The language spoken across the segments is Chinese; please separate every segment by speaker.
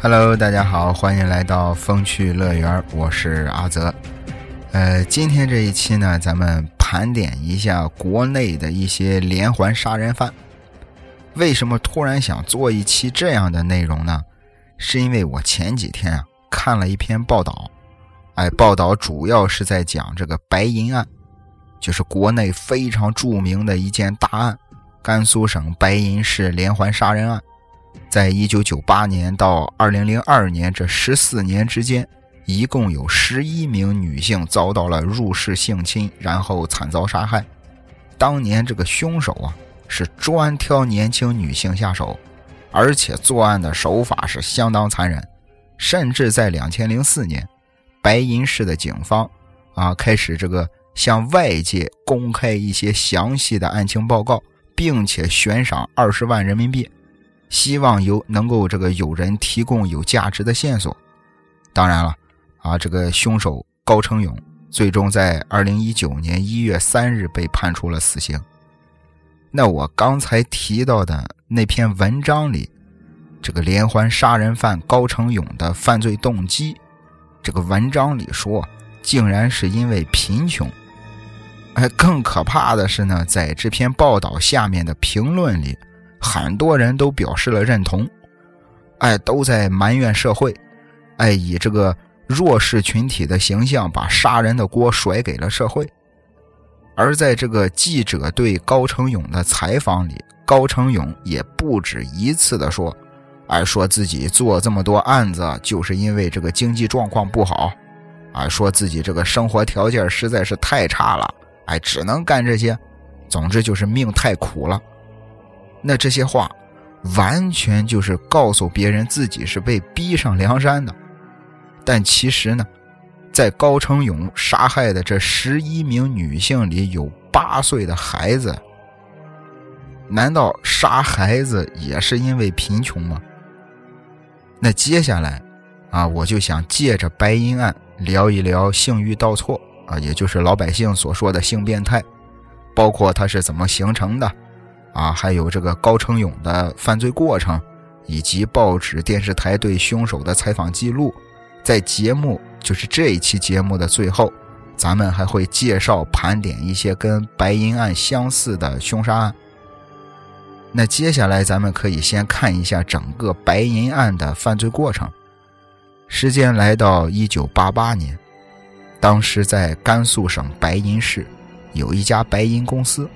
Speaker 1: Hello，大家好，欢迎来到风趣乐园，我是阿泽。呃，今天这一期呢，咱们盘点一下国内的一些连环杀人犯。为什么突然想做一期这样的内容呢？是因为我前几天啊看了一篇报道，哎，报道主要是在讲这个白银案，就是国内非常著名的一件大案——甘肃省白银市连环杀人案。在一九九八年到二零零二年这十四年之间，一共有十一名女性遭到了入室性侵，然后惨遭杀害。当年这个凶手啊，是专挑年轻女性下手，而且作案的手法是相当残忍。甚至在两千零四年，白银市的警方啊，开始这个向外界公开一些详细的案情报告，并且悬赏二十万人民币。希望有能够这个有人提供有价值的线索。当然了，啊，这个凶手高成勇最终在二零一九年一月三日被判处了死刑。那我刚才提到的那篇文章里，这个连环杀人犯高成勇的犯罪动机，这个文章里说，竟然是因为贫穷。哎，更可怕的是呢，在这篇报道下面的评论里。很多人都表示了认同，哎，都在埋怨社会，哎，以这个弱势群体的形象把杀人的锅甩给了社会。而在这个记者对高成勇的采访里，高成勇也不止一次的说，哎，说自己做这么多案子就是因为这个经济状况不好，啊，说自己这个生活条件实在是太差了，哎，只能干这些，总之就是命太苦了。那这些话，完全就是告诉别人自己是被逼上梁山的。但其实呢，在高成勇杀害的这十一名女性里，有八岁的孩子。难道杀孩子也是因为贫穷吗？那接下来，啊，我就想借着白银案聊一聊性欲倒错啊，也就是老百姓所说的性变态，包括它是怎么形成的。啊，还有这个高成勇的犯罪过程，以及报纸、电视台对凶手的采访记录，在节目就是这一期节目的最后，咱们还会介绍盘点一些跟白银案相似的凶杀案。那接下来咱们可以先看一下整个白银案的犯罪过程。时间来到一九八八年，当时在甘肃省白银市有一家白银公司。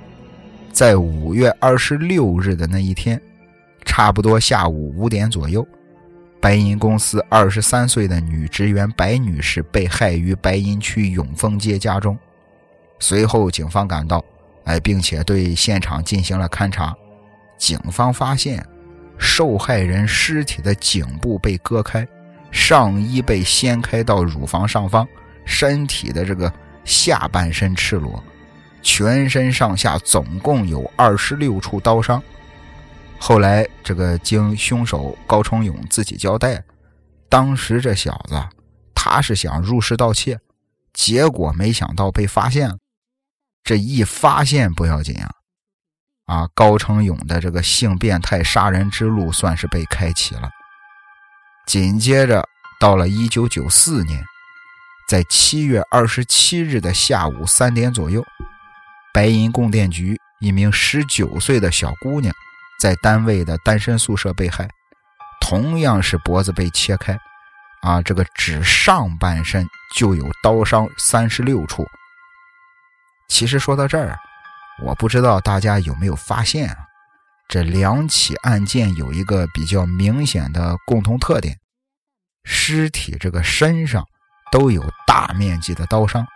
Speaker 1: 在五月二十六日的那一天，差不多下午五点左右，白银公司二十三岁的女职员白女士被害于白银区永丰街家中。随后，警方赶到，哎，并且对现场进行了勘查。警方发现，受害人尸体的颈部被割开，上衣被掀开到乳房上方，身体的这个下半身赤裸。全身上下总共有二十六处刀伤。后来，这个经凶手高成勇自己交代，当时这小子他是想入室盗窃，结果没想到被发现了。这一发现不要紧啊，啊，高成勇的这个性变态杀人之路算是被开启了。紧接着，到了一九九四年，在七月二十七日的下午三点左右。白银供电局一名十九岁的小姑娘，在单位的单身宿舍被害，同样是脖子被切开，啊，这个只上半身就有刀伤三十六处。其实说到这儿，我不知道大家有没有发现啊，这两起案件有一个比较明显的共同特点：尸体这个身上都有大面积的刀伤。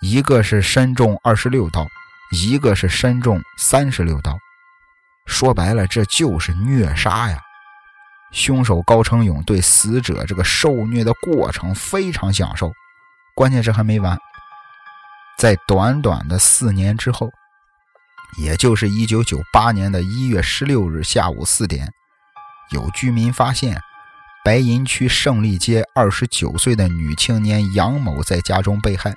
Speaker 1: 一个是身中二十六刀，一个是身中三十六刀，说白了这就是虐杀呀！凶手高成勇对死者这个受虐的过程非常享受，关键是还没完，在短短的四年之后，也就是一九九八年的一月十六日下午四点，有居民发现白银区胜利街二十九岁的女青年杨某在家中被害。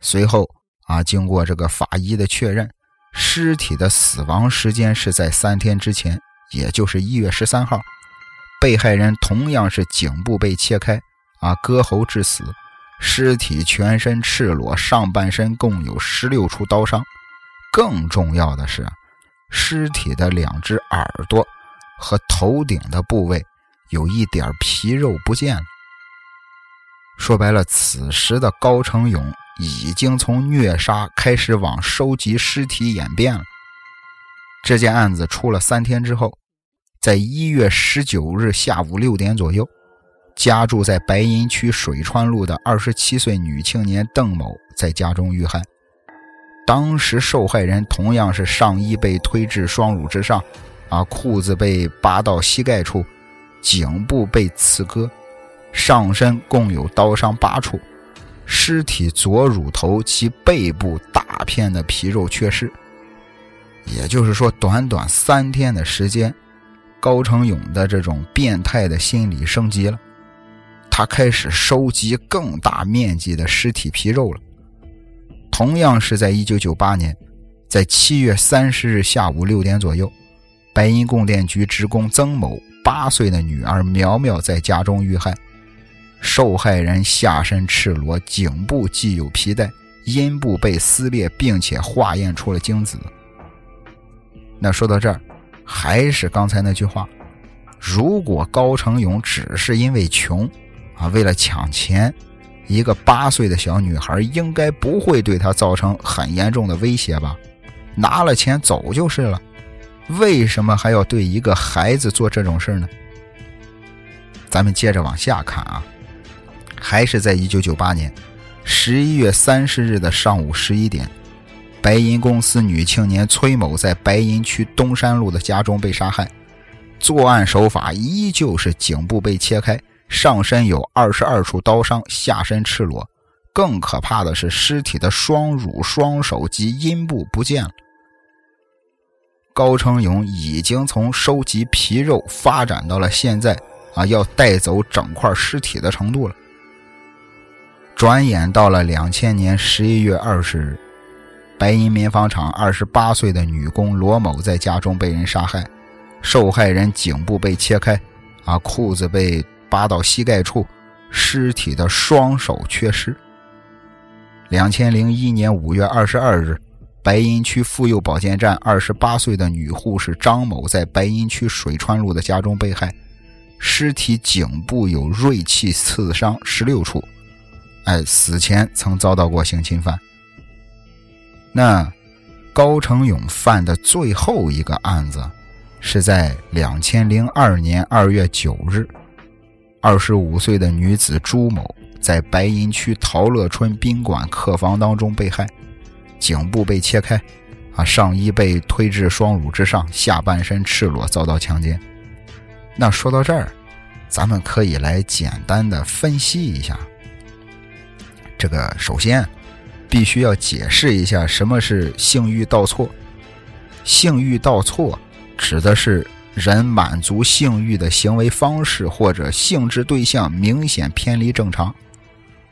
Speaker 1: 随后啊，经过这个法医的确认，尸体的死亡时间是在三天之前，也就是一月十三号。被害人同样是颈部被切开，啊，割喉致死，尸体全身赤裸，上半身共有十六处刀伤。更重要的是，尸体的两只耳朵和头顶的部位有一点皮肉不见了。说白了，此时的高成勇已经从虐杀开始往收集尸体演变了。这件案子出了三天之后。在一月十九日下午六点左右，家住在白银区水川路的二十七岁女青年邓某在家中遇害。当时受害人同样是上衣被推至双乳之上，啊，裤子被扒到膝盖处，颈部被刺割，上身共有刀伤八处，尸体左乳头及背部大片的皮肉缺失。也就是说，短短三天的时间。高成勇的这种变态的心理升级了，他开始收集更大面积的尸体皮肉了。同样是在1998年，在7月30日下午六点左右，白银供电局职工曾某八岁的女儿苗苗在家中遇害，受害人下身赤裸，颈部系有皮带，阴部被撕裂，并且化验出了精子。那说到这儿。还是刚才那句话，如果高成勇只是因为穷，啊，为了抢钱，一个八岁的小女孩应该不会对他造成很严重的威胁吧？拿了钱走就是了，为什么还要对一个孩子做这种事呢？咱们接着往下看啊，还是在一九九八年十一月三十日的上午十一点。白银公司女青年崔某在白银区东山路的家中被杀害，作案手法依旧是颈部被切开，上身有二十二处刀伤，下身赤裸。更可怕的是，尸体的双乳、双手及阴部不见了。高成勇已经从收集皮肉发展到了现在啊要带走整块尸体的程度了。转眼到了两千年十一月二十日。白银棉纺厂二十八岁的女工罗某在家中被人杀害，受害人颈部被切开，啊，裤子被扒到膝盖处，尸体的双手缺失。两千零一年五月二十二日，白银区妇幼保健站二十八岁的女护士张某在白银区水川路的家中被害，尸体颈部有锐器刺伤十六处，哎，死前曾遭到过性侵犯。那高成勇犯的最后一个案子，是在两千零二年二月九日，二十五岁的女子朱某在白银区陶乐春宾馆客房当中被害，颈部被切开，啊，上衣被推至双乳之上，下半身赤裸遭到强奸。那说到这儿，咱们可以来简单的分析一下，这个首先。必须要解释一下什么是性欲倒错。性欲倒错指的是人满足性欲的行为方式或者性质对象明显偏离正常，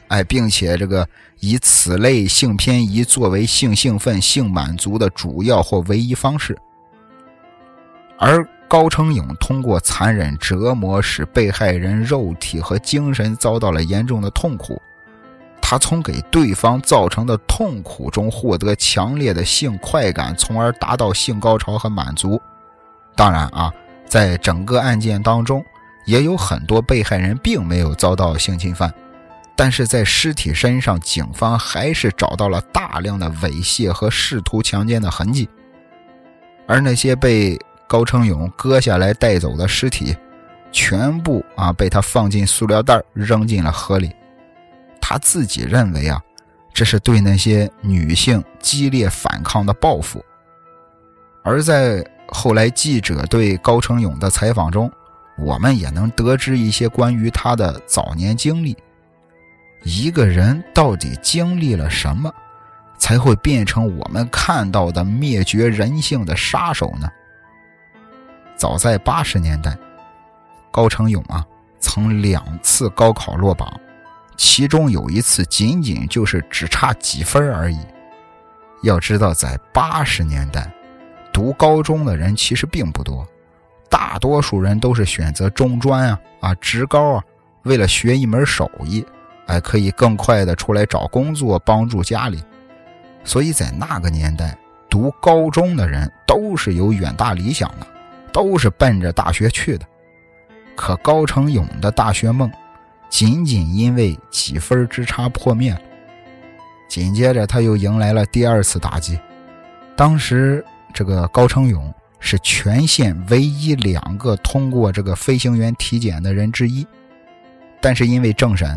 Speaker 1: 哎，并且这个以此类性偏移作为性兴奋、性满足的主要或唯一方式。而高成勇通过残忍折磨使被害人肉体和精神遭到了严重的痛苦。他从给对方造成的痛苦中获得强烈的性快感，从而达到性高潮和满足。当然啊，在整个案件当中，也有很多被害人并没有遭到性侵犯，但是在尸体身上，警方还是找到了大量的猥亵和试图强奸的痕迹。而那些被高成勇割下来带走的尸体，全部啊被他放进塑料袋扔进了河里。他自己认为啊，这是对那些女性激烈反抗的报复。而在后来记者对高成勇的采访中，我们也能得知一些关于他的早年经历。一个人到底经历了什么，才会变成我们看到的灭绝人性的杀手呢？早在八十年代，高成勇啊，曾两次高考落榜。其中有一次，仅仅就是只差几分而已。要知道，在八十年代，读高中的人其实并不多，大多数人都是选择中专啊啊职高啊，为了学一门手艺，哎，可以更快的出来找工作，帮助家里。所以在那个年代，读高中的人都是有远大理想的，都是奔着大学去的。可高成勇的大学梦，仅仅因为几分之差破灭了。紧接着，他又迎来了第二次打击。当时，这个高成勇。是全县唯一两个通过这个飞行员体检的人之一，但是因为政审，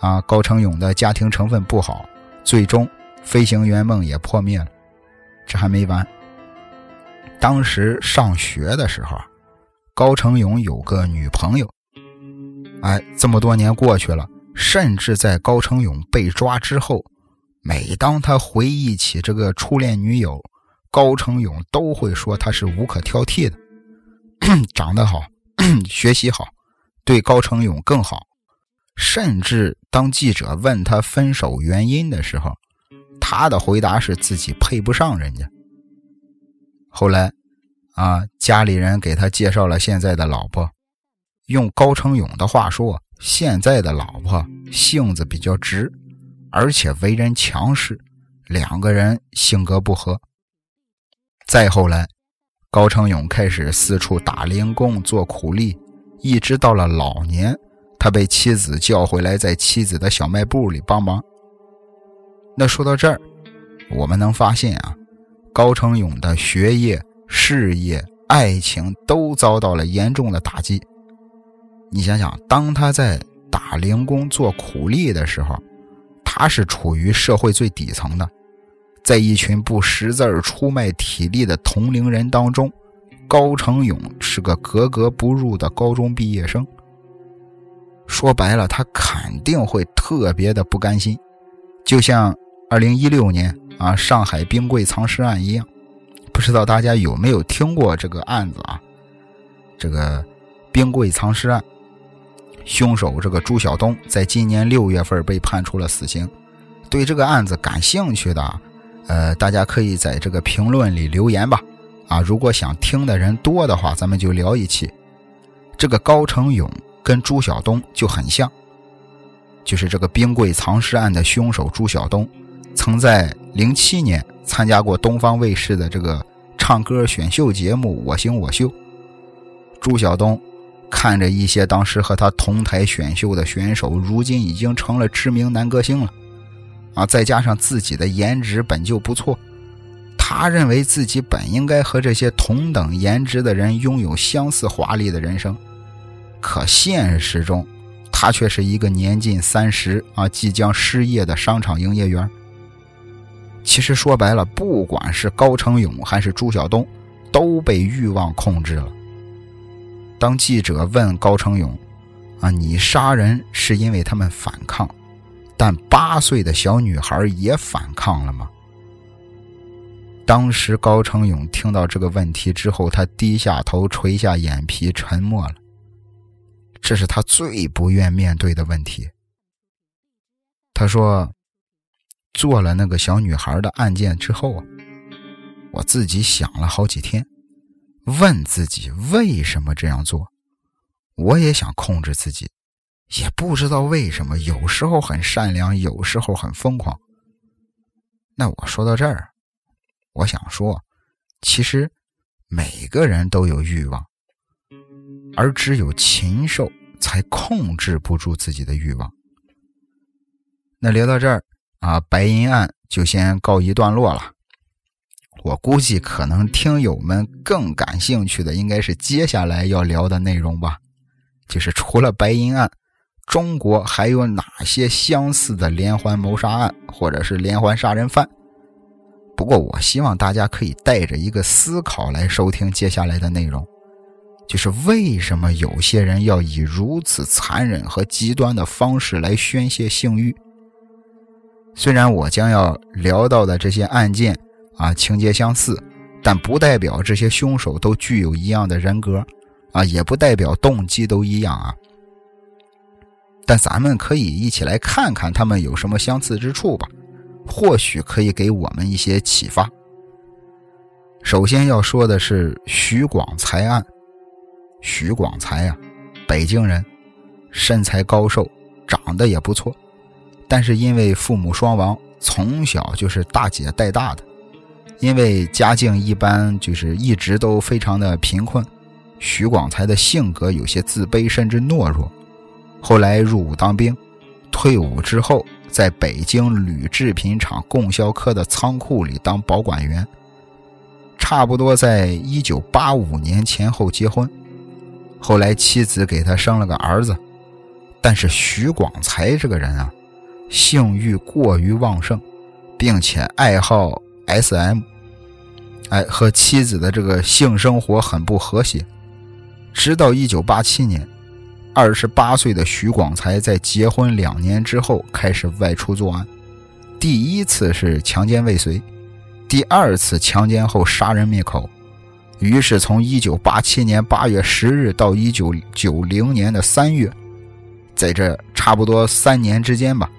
Speaker 1: 啊，高成勇的家庭成分不好，最终飞行员梦也破灭了。这还没完，当时上学的时候，高成勇有个女朋友，哎，这么多年过去了，甚至在高成勇被抓之后，每当他回忆起这个初恋女友。高成勇都会说她是无可挑剔的，长得好，学习好，对高成勇更好。甚至当记者问他分手原因的时候，他的回答是自己配不上人家。后来，啊，家里人给他介绍了现在的老婆。用高成勇的话说，现在的老婆性子比较直，而且为人强势，两个人性格不合。再后来，高成勇开始四处打零工做苦力，一直到了老年，他被妻子叫回来，在妻子的小卖部里帮忙。那说到这儿，我们能发现啊，高成勇的学业、事业、爱情都遭到了严重的打击。你想想，当他在打零工做苦力的时候，他是处于社会最底层的。在一群不识字儿、出卖体力的同龄人当中，高成勇是个格格不入的高中毕业生。说白了，他肯定会特别的不甘心，就像2016年啊上海冰柜藏尸案一样。不知道大家有没有听过这个案子啊？这个冰柜藏尸案，凶手这个朱晓东在今年六月份被判处了死刑。对这个案子感兴趣的。呃，大家可以在这个评论里留言吧，啊，如果想听的人多的话，咱们就聊一期。这个高成勇跟朱晓东就很像，就是这个冰柜藏尸案的凶手朱晓东，曾在零七年参加过东方卫视的这个唱歌选秀节目《我行我秀》。朱晓东看着一些当时和他同台选秀的选手，如今已经成了知名男歌星了。啊，再加上自己的颜值本就不错，他认为自己本应该和这些同等颜值的人拥有相似华丽的人生，可现实中，他却是一个年近三十啊即将失业的商场营业员。其实说白了，不管是高成勇还是朱晓东，都被欲望控制了。当记者问高成勇：“啊，你杀人是因为他们反抗？”但八岁的小女孩也反抗了吗？当时高成勇听到这个问题之后，他低下头，垂下眼皮，沉默了。这是他最不愿面对的问题。他说：“做了那个小女孩的案件之后，我自己想了好几天，问自己为什么这样做。我也想控制自己。”也不知道为什么，有时候很善良，有时候很疯狂。那我说到这儿，我想说，其实每个人都有欲望，而只有禽兽才控制不住自己的欲望。那聊到这儿啊，白银案就先告一段落了。我估计可能听友们更感兴趣的应该是接下来要聊的内容吧，就是除了白银案。中国还有哪些相似的连环谋杀案，或者是连环杀人犯？不过，我希望大家可以带着一个思考来收听接下来的内容，就是为什么有些人要以如此残忍和极端的方式来宣泄性欲？虽然我将要聊到的这些案件啊情节相似，但不代表这些凶手都具有一样的人格，啊，也不代表动机都一样啊。但咱们可以一起来看看他们有什么相似之处吧，或许可以给我们一些启发。首先要说的是徐广才案，徐广才啊，北京人，身材高瘦，长得也不错，但是因为父母双亡，从小就是大姐带大的。因为家境一般，就是一直都非常的贫困，徐广才的性格有些自卑，甚至懦弱。后来入伍当兵，退伍之后，在北京铝制品厂供销科的仓库里当保管员。差不多在一九八五年前后结婚，后来妻子给他生了个儿子。但是徐广才这个人啊，性欲过于旺盛，并且爱好 SM。哎，和妻子的这个性生活很不和谐。直到一九八七年，二十八岁的徐广才在结婚两年之后开始外出作案。第一次是强奸未遂，第二次强奸后杀人灭口。于是从一九八七年八月十日到一九九零年的三月，在这差不多三年之间吧，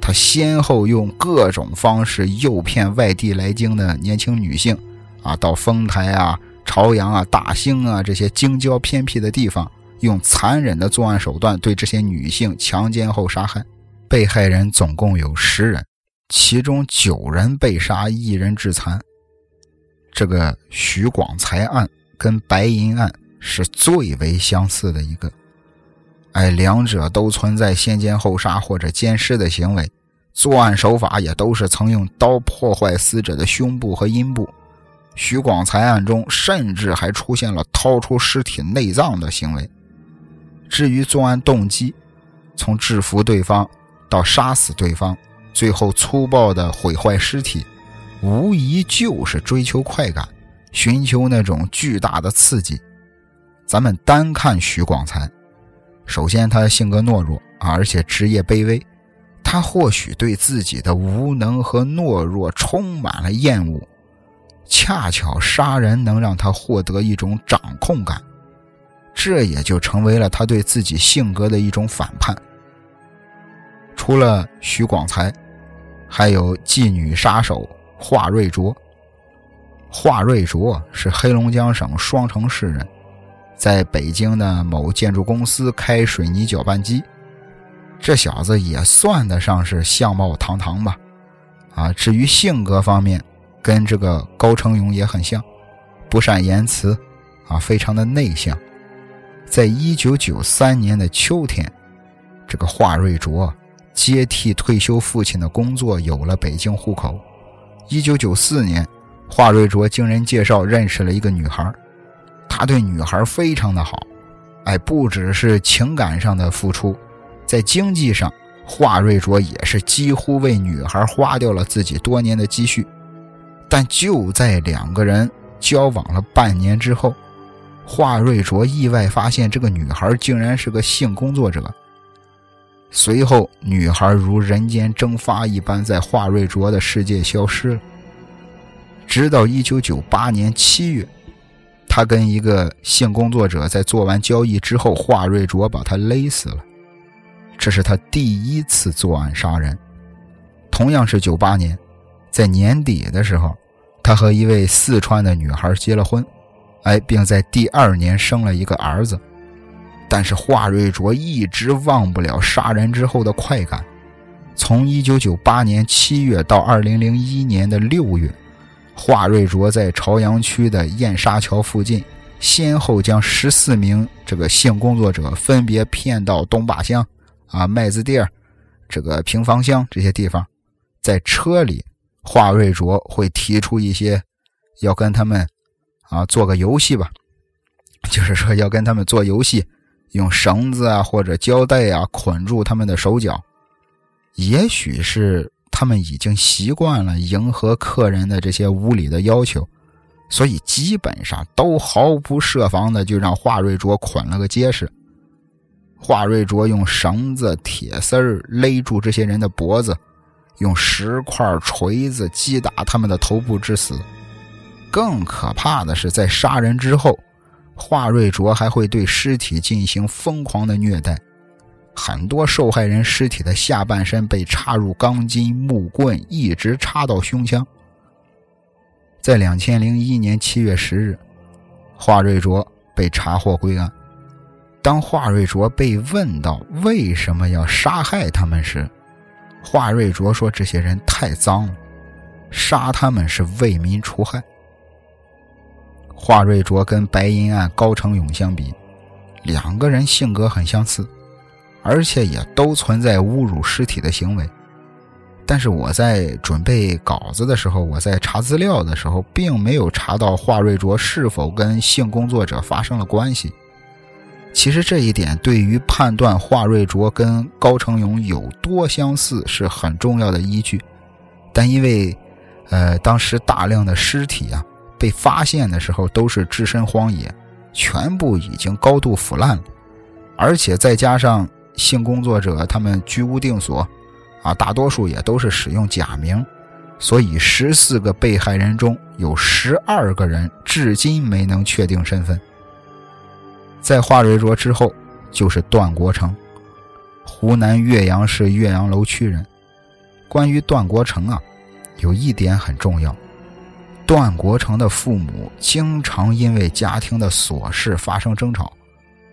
Speaker 1: 他先后用各种方式诱骗外地来京的年轻女性。啊，到丰台啊、朝阳啊、大兴啊这些京郊偏僻的地方，用残忍的作案手段对这些女性强奸后杀害。被害人总共有十人，其中九人被杀，一人致残。这个徐广才案跟白银案是最为相似的一个，哎，两者都存在先奸后杀或者奸尸的行为，作案手法也都是曾用刀破坏死者的胸部和阴部。徐广才案中，甚至还出现了掏出尸体内脏的行为。至于作案动机，从制服对方到杀死对方，最后粗暴的毁坏尸体，无疑就是追求快感，寻求那种巨大的刺激。咱们单看徐广才，首先他性格懦弱啊，而且职业卑微，他或许对自己的无能和懦弱充满了厌恶。恰巧杀人能让他获得一种掌控感，这也就成为了他对自己性格的一种反叛。除了徐广才，还有妓女杀手华瑞卓。华瑞卓是黑龙江省双城市人，在北京的某建筑公司开水泥搅拌机。这小子也算得上是相貌堂堂吧？啊，至于性格方面。跟这个高成勇也很像，不善言辞，啊，非常的内向。在一九九三年的秋天，这个华瑞卓接替退休父亲的工作，有了北京户口。一九九四年，华瑞卓经人介绍认识了一个女孩，他对女孩非常的好，哎，不只是情感上的付出，在经济上，华瑞卓也是几乎为女孩花掉了自己多年的积蓄。但就在两个人交往了半年之后，华瑞卓意外发现这个女孩竟然是个性工作者。随后，女孩如人间蒸发一般在华瑞卓的世界消失了。直到1998年7月，他跟一个性工作者在做完交易之后，华瑞卓把他勒死了。这是他第一次作案杀人。同样是98年，在年底的时候。他和一位四川的女孩结了婚，哎，并在第二年生了一个儿子。但是华瑞卓一直忘不了杀人之后的快感。从1998年7月到2001年的6月，华瑞卓在朝阳区的燕沙桥附近，先后将十四名这个性工作者分别骗到东坝乡、啊麦子店、这个平房乡这些地方，在车里。华瑞卓会提出一些，要跟他们啊做个游戏吧，就是说要跟他们做游戏，用绳子啊或者胶带啊捆住他们的手脚。也许是他们已经习惯了迎合客人的这些无理的要求，所以基本上都毫不设防的就让华瑞卓捆了个结实。华瑞卓用绳子、铁丝勒住这些人的脖子。用石块、锤子击打他们的头部致死。更可怕的是，在杀人之后，华瑞卓还会对尸体进行疯狂的虐待。很多受害人尸体的下半身被插入钢筋、木棍，一直插到胸腔。在两千零一年七月十日，华瑞卓被查获归案，当华瑞卓被问到为什么要杀害他们时，华瑞卓说：“这些人太脏了，杀他们是为民除害。”华瑞卓跟白银案高成勇相比，两个人性格很相似，而且也都存在侮辱尸体的行为。但是我在准备稿子的时候，我在查资料的时候，并没有查到华瑞卓是否跟性工作者发生了关系。其实这一点对于判断华瑞卓跟高成勇有多相似是很重要的依据，但因为，呃，当时大量的尸体啊被发现的时候都是置身荒野，全部已经高度腐烂了，而且再加上性工作者他们居无定所，啊，大多数也都是使用假名，所以十四个被害人中有十二个人至今没能确定身份。在华瑞卓之后，就是段国成，湖南岳阳市岳阳楼区人。关于段国成啊，有一点很重要：段国成的父母经常因为家庭的琐事发生争吵，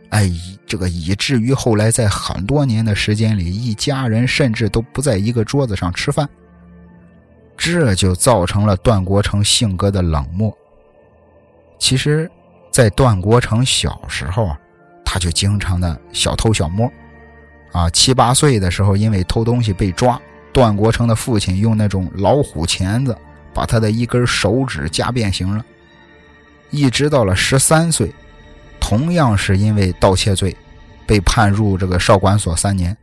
Speaker 1: 哎，这个以至于后来在很多年的时间里，一家人甚至都不在一个桌子上吃饭。这就造成了段国成性格的冷漠。其实。在段国成小时候啊，他就经常的小偷小摸，啊，七八岁的时候因为偷东西被抓，段国成的父亲用那种老虎钳子把他的一根手指夹变形了。一直到了十三岁，同样是因为盗窃罪，被判入这个少管所三年，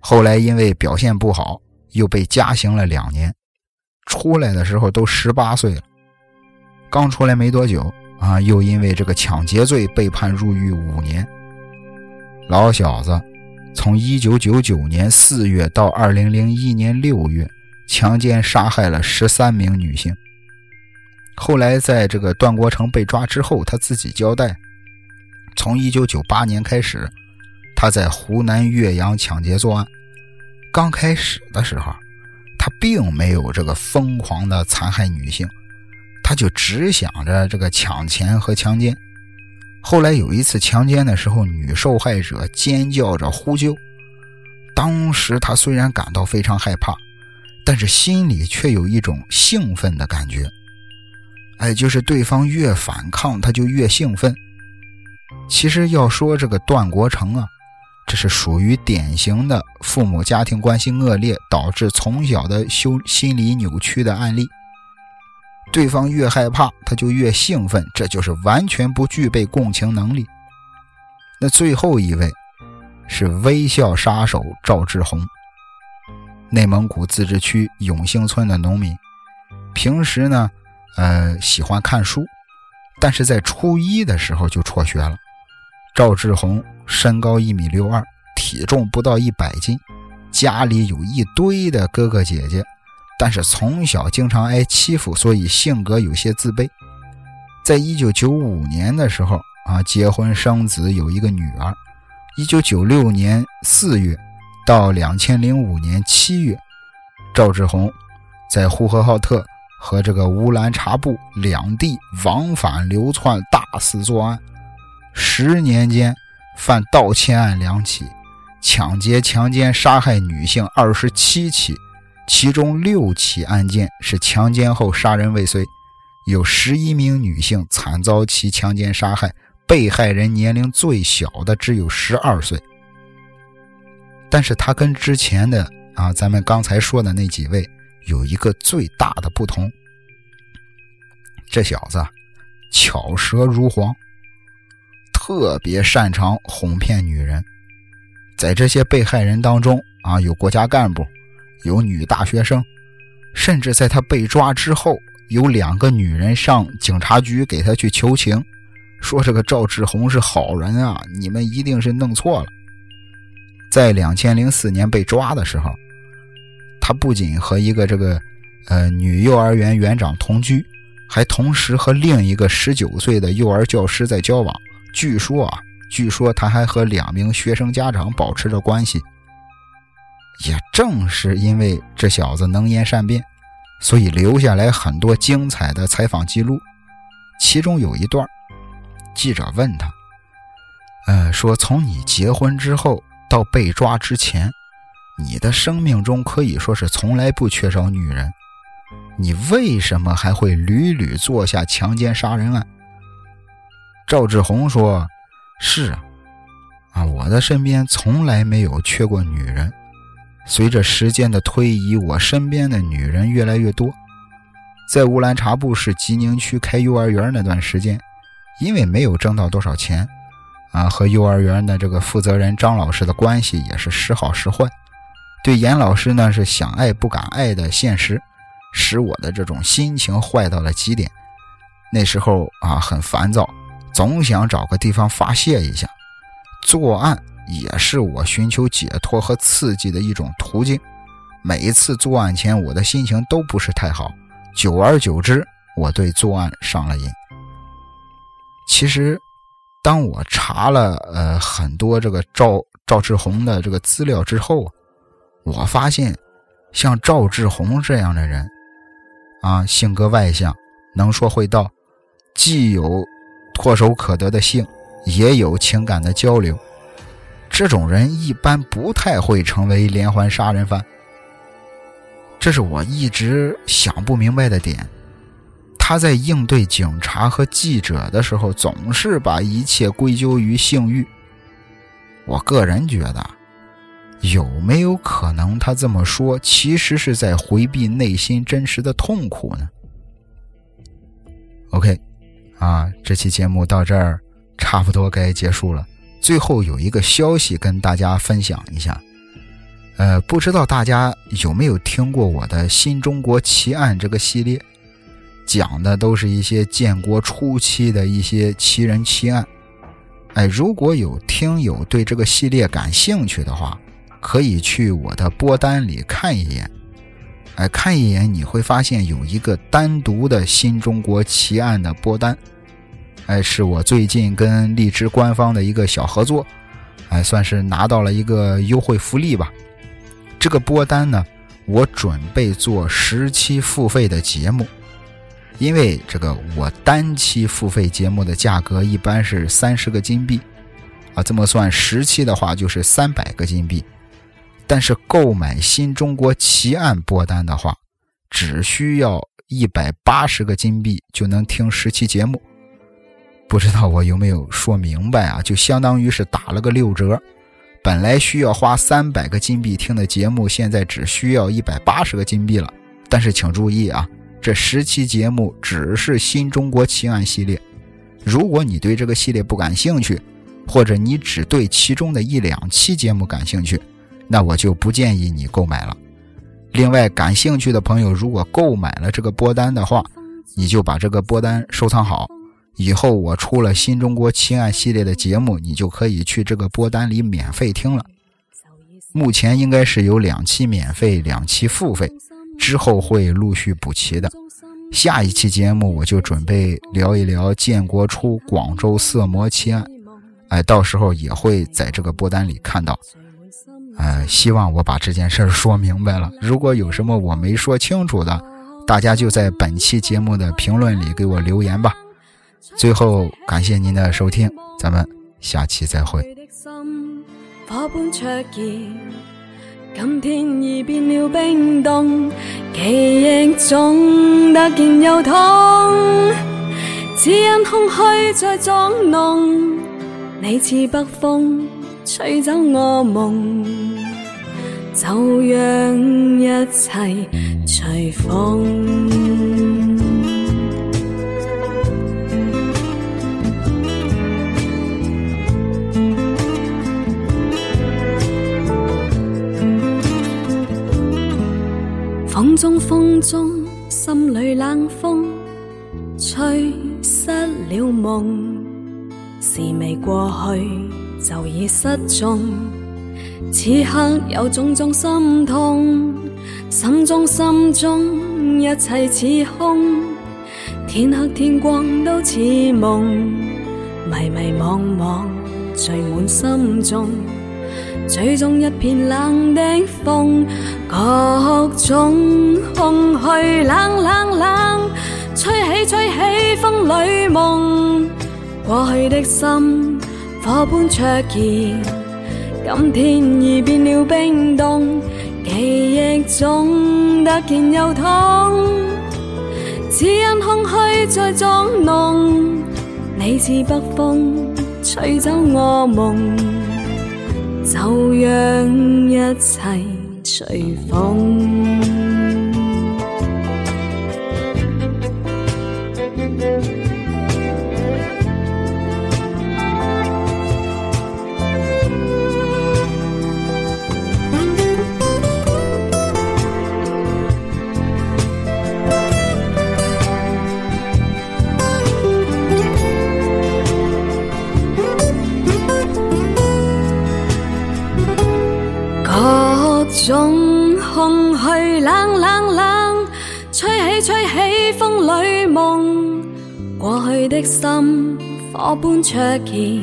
Speaker 1: 后来因为表现不好，又被加刑了两年，出来的时候都十八岁了，刚出来没多久。啊，又因为这个抢劫罪被判入狱五年。老小子，从一九九九年四月到二零零一年六月，强奸杀害了十三名女性。后来在这个段国成被抓之后，他自己交代，从一九九八年开始，他在湖南岳阳抢劫作案。刚开始的时候，他并没有这个疯狂的残害女性。他就只想着这个抢钱和强奸。后来有一次强奸的时候，女受害者尖叫着呼救。当时他虽然感到非常害怕，但是心里却有一种兴奋的感觉。哎，就是对方越反抗，他就越兴奋。其实要说这个段国成啊，这是属于典型的父母家庭关系恶劣导致从小的修心理扭曲的案例。对方越害怕，他就越兴奋，这就是完全不具备共情能力。那最后一位是微笑杀手赵志红，内蒙古自治区永兴村的农民，平时呢，呃，喜欢看书，但是在初一的时候就辍学了。赵志红身高一米六二，体重不到一百斤，家里有一堆的哥哥姐姐。但是从小经常挨欺负，所以性格有些自卑。在一九九五年的时候啊，结婚生子，有一个女儿。一九九六年四月到两千零五年七月，赵志红在呼和浩特和这个乌兰察布两地往返流窜，大肆作案。十年间，犯盗窃案两起，抢劫、强奸、杀害女性二十七起。其中六起案件是强奸后杀人未遂，有十一名女性惨遭其强奸杀害，被害人年龄最小的只有十二岁。但是他跟之前的啊，咱们刚才说的那几位有一个最大的不同，这小子巧舌如簧，特别擅长哄骗女人。在这些被害人当中啊，有国家干部。有女大学生，甚至在他被抓之后，有两个女人上警察局给他去求情，说这个赵志红是好人啊，你们一定是弄错了。在两千零四年被抓的时候，他不仅和一个这个呃女幼儿园园长同居，还同时和另一个十九岁的幼儿教师在交往。据说啊，据说他还和两名学生家长保持着关系。也正是因为这小子能言善辩，所以留下来很多精彩的采访记录。其中有一段，记者问他：“呃，说从你结婚之后到被抓之前，你的生命中可以说是从来不缺少女人，你为什么还会屡屡做下强奸杀人案？赵志红说：“是啊，啊，我的身边从来没有缺过女人。随着时间的推移，我身边的女人越来越多。在乌兰察布市吉宁区开幼儿园那段时间，因为没有挣到多少钱。”啊，和幼儿园的这个负责人张老师的关系也是时好时坏，对严老师呢是想爱不敢爱的现实，使我的这种心情坏到了极点。那时候啊很烦躁，总想找个地方发泄一下，作案也是我寻求解脱和刺激的一种途径。每一次作案前，我的心情都不是太好，久而久之，我对作案上了瘾。其实。当我查了呃很多这个赵赵志红的这个资料之后，我发现像赵志红这样的人，啊，性格外向，能说会道，既有唾手可得的性，也有情感的交流，这种人一般不太会成为连环杀人犯。这是我一直想不明白的点。他在应对警察和记者的时候，总是把一切归咎于性欲。我个人觉得，有没有可能他这么说，其实是在回避内心真实的痛苦呢？OK，啊，这期节目到这儿差不多该结束了。最后有一个消息跟大家分享一下，呃，不知道大家有没有听过我的新中国奇案这个系列？讲的都是一些建国初期的一些奇人奇案，哎，如果有听友对这个系列感兴趣的话，可以去我的播单里看一眼，哎，看一眼你会发现有一个单独的新中国奇案的播单，哎，是我最近跟荔枝官方的一个小合作，哎，算是拿到了一个优惠福利吧。这个播单呢，我准备做十期付费的节目。因为这个，我单期付费节目的价格一般是三十个金币，啊，这么算十期的话就是三百个金币。但是购买新中国奇案播单的话，只需要一百八十个金币就能听十期节目。不知道我有没有说明白啊？就相当于是打了个六折，本来需要花三百个金币听的节目，现在只需要一百八十个金币了。但是请注意啊！这十期节目只是新中国奇案系列，如果你对这个系列不感兴趣，或者你只对其中的一两期节目感兴趣，那我就不建议你购买了。另外，感兴趣的朋友如果购买了这个播单的话，你就把这个播单收藏好，以后我出了新中国奇案系列的节目，你就可以去这个播单里免费听了。目前应该是有两期免费，两期付费。之后会陆续补齐的。下一期节目我就准备聊一聊建国初广州色魔奇案，哎，到时候也会在这个播单里看到。呃，希望我把这件事说明白了。如果有什么我没说清楚的，大家就在本期节目的评论里给我留言吧。最后感谢您的收听，咱们下期再会。今天已变了冰冻，记忆中突然又痛，只因空虚在作弄。你似北风吹走我梦，就让一切随风。风中风中，心里冷风，吹失了梦。事未过去，就已失踪。此刻有种种心痛，心中心中一切似空。天黑天光都似梦，迷迷惘惘聚满心中。吹中一片冷的风，各种空虚冷冷冷，吹起吹起风里梦，过去的心
Speaker 2: 火般灼热，今天已变了冰冻，记忆中突然又痛，只因空虚在作弄，你似北风吹走我梦，就让一切随风。种空虚冷冷冷，吹起吹起风里梦，过去的心火般灼热，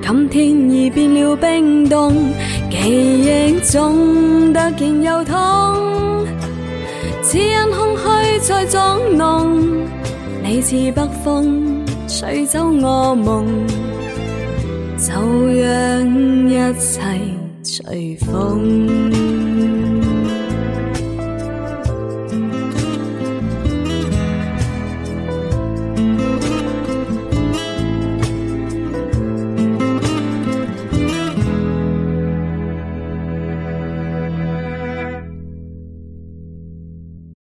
Speaker 2: 今天已变了冰冻，记忆中突然又痛，只因空虚在作弄，你似北风吹走我梦，就让一切。随风。